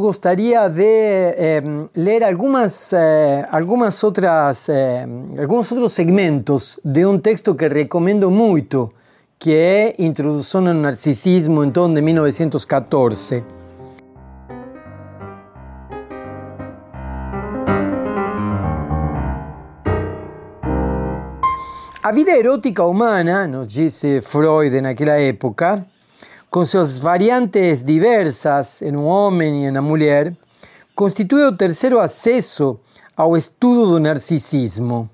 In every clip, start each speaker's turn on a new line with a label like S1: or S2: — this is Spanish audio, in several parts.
S1: gostaria de eh, ler algumas, eh, eh, alguns outros segmentos de um texto que recomendo muito, que é Introdução ao Narcisismo, de 1914. A vida erótica humana, nos disse Freud naquela época, com suas variantes diversas em um homem e na mulher, constitui o terceiro acesso ao estudo do narcisismo.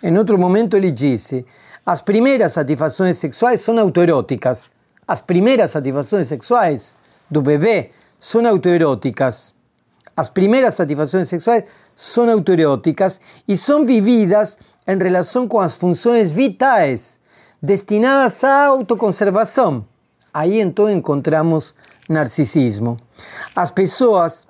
S1: Em outro momento ele disse: as primeiras satisfações sexuais são autoeróticas. As primeiras satisfações sexuais do bebê são autoeróticas. As primeiras satisfações sexuais são autoeróticas e são vividas em relação com as funções vitais destinadas à autoconservação. Aí então encontramos narcisismo. As pessoas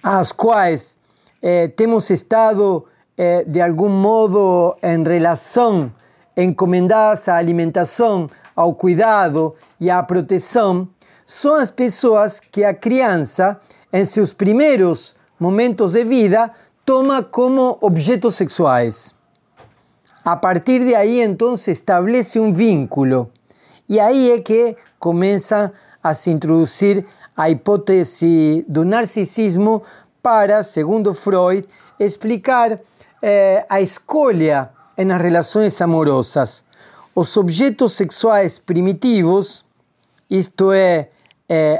S1: às quais eh, temos estado eh, de algum modo em relação encomendadas à alimentação, ao cuidado e à proteção, são as pessoas que a criança, em seus primeiros momentos de vida, toma como objetos sexuais. A partir de aí, então, se estabelece um vínculo. E aí é que começa a se introduzir a hipótese do narcisismo para, segundo Freud, explicar eh, a escolha nas relações amorosas. Os objetos sexuais primitivos, isto é, é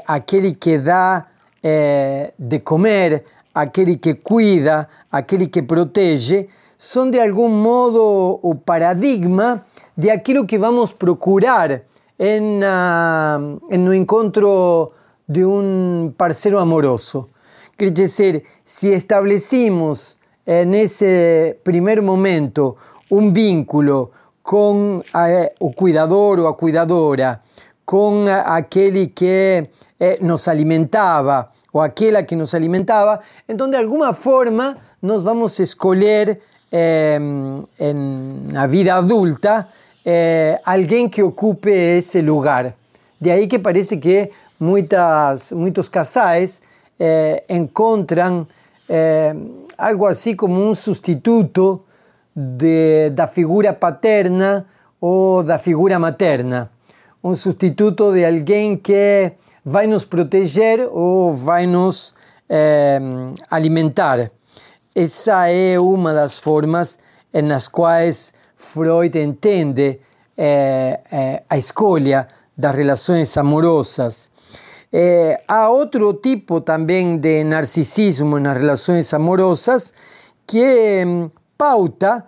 S1: que dá é, de comer, aquele que cuida, aquele que protege, são de algum modo o paradigma de aquilo que vamos procurar em, uh, no encontro de um parceiro amoroso. Quer dizer, se estabelecimos eh, nesse primeiro momento um vínculo com a, o cuidador ou a cuidadora, com aquele que eh, nos alimentava ou aquela que nos alimentava, então de alguma forma nós vamos escolher eh, na vida adulta eh, alguém que ocupe esse lugar. De aí que parece que muitas, muitos casais eh, encontram eh, algo assim como um substituto de, da figura paterna ou da figura materna. Um substituto de alguém que vai nos proteger ou vai nos eh, alimentar. Essa é uma das formas nas quais Freud entende eh, eh, a escolha das relações amorosas. Eh, há tipo também de narcisismo nas relações amorosas que hum, pauta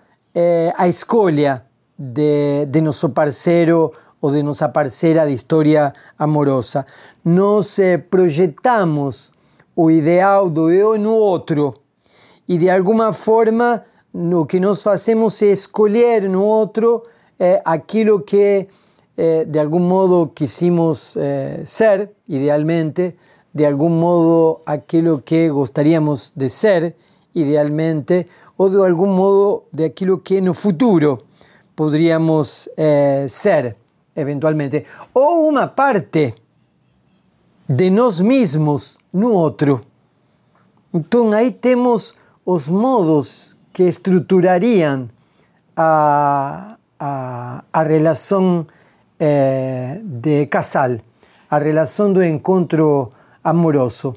S1: a escolha de, de nosso parceiro ou de nossa parceira de história amorosa. Nós projetamos o ideal do eu no outro de alguma forma o que nós fazemos é escolher no outro eh, aquilo que eh, de algum modo quisimos eh, ser, idealmente, de algum modo aquilo que gostaríamos de ser, idealmente, ou de algum modo de aquilo que no futuro poderíamos eh, ser, eventualmente, ou uma parte de nós mesmos no outro. Então aí temos os modos que estruturariam a, a, relação eh, de casal, a relação do encontro amoroso.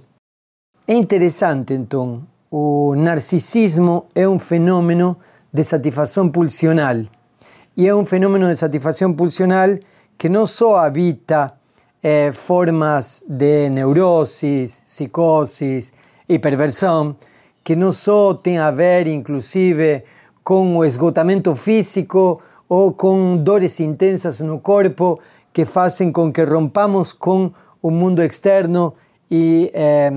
S1: É interessante, então, o narcisismo é um fenômeno de satisfação pulsional. E é um fenômeno de satisfação pulsional que não só habita eh, formas de neurosis, psicoses e perversão, que não só tem a ver, inclusive, com o esgotamento físico ou com dores intensas no corpo que fazem com que rompamos com o mundo externo e eh,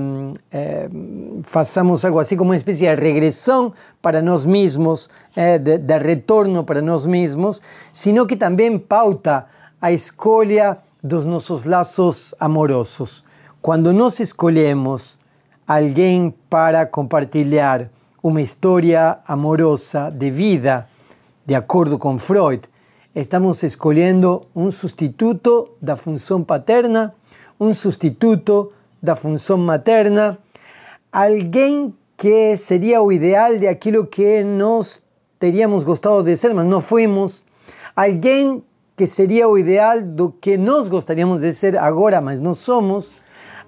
S1: algo assim como uma espécie de regressão para nós mesmos, eh, de, de, retorno para nós mesmos, sino que também pauta a escolha dos nossos laços amorosos. Quando nós escolhemos alguém para compartilhar uma história amorosa de vida, de acordo com Freud, estamos escolhendo um substituto da função paterna, um substituto da função materna, alguém que seria o ideal de aquilo que nós teríamos gostado de ser, mas não fomos, alguém que seria o ideal do que nós gostaríamos de ser agora, mas não somos,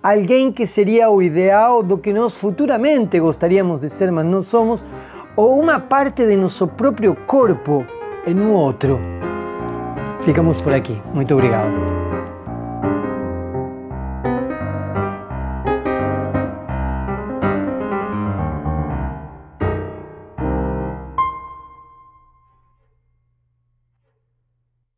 S1: alguém que seria o ideal do que nós futuramente gostaríamos de ser, mas não somos, ou uma parte de nosso próprio corpo em um outro. Ficamos por aqui. Muito obrigado.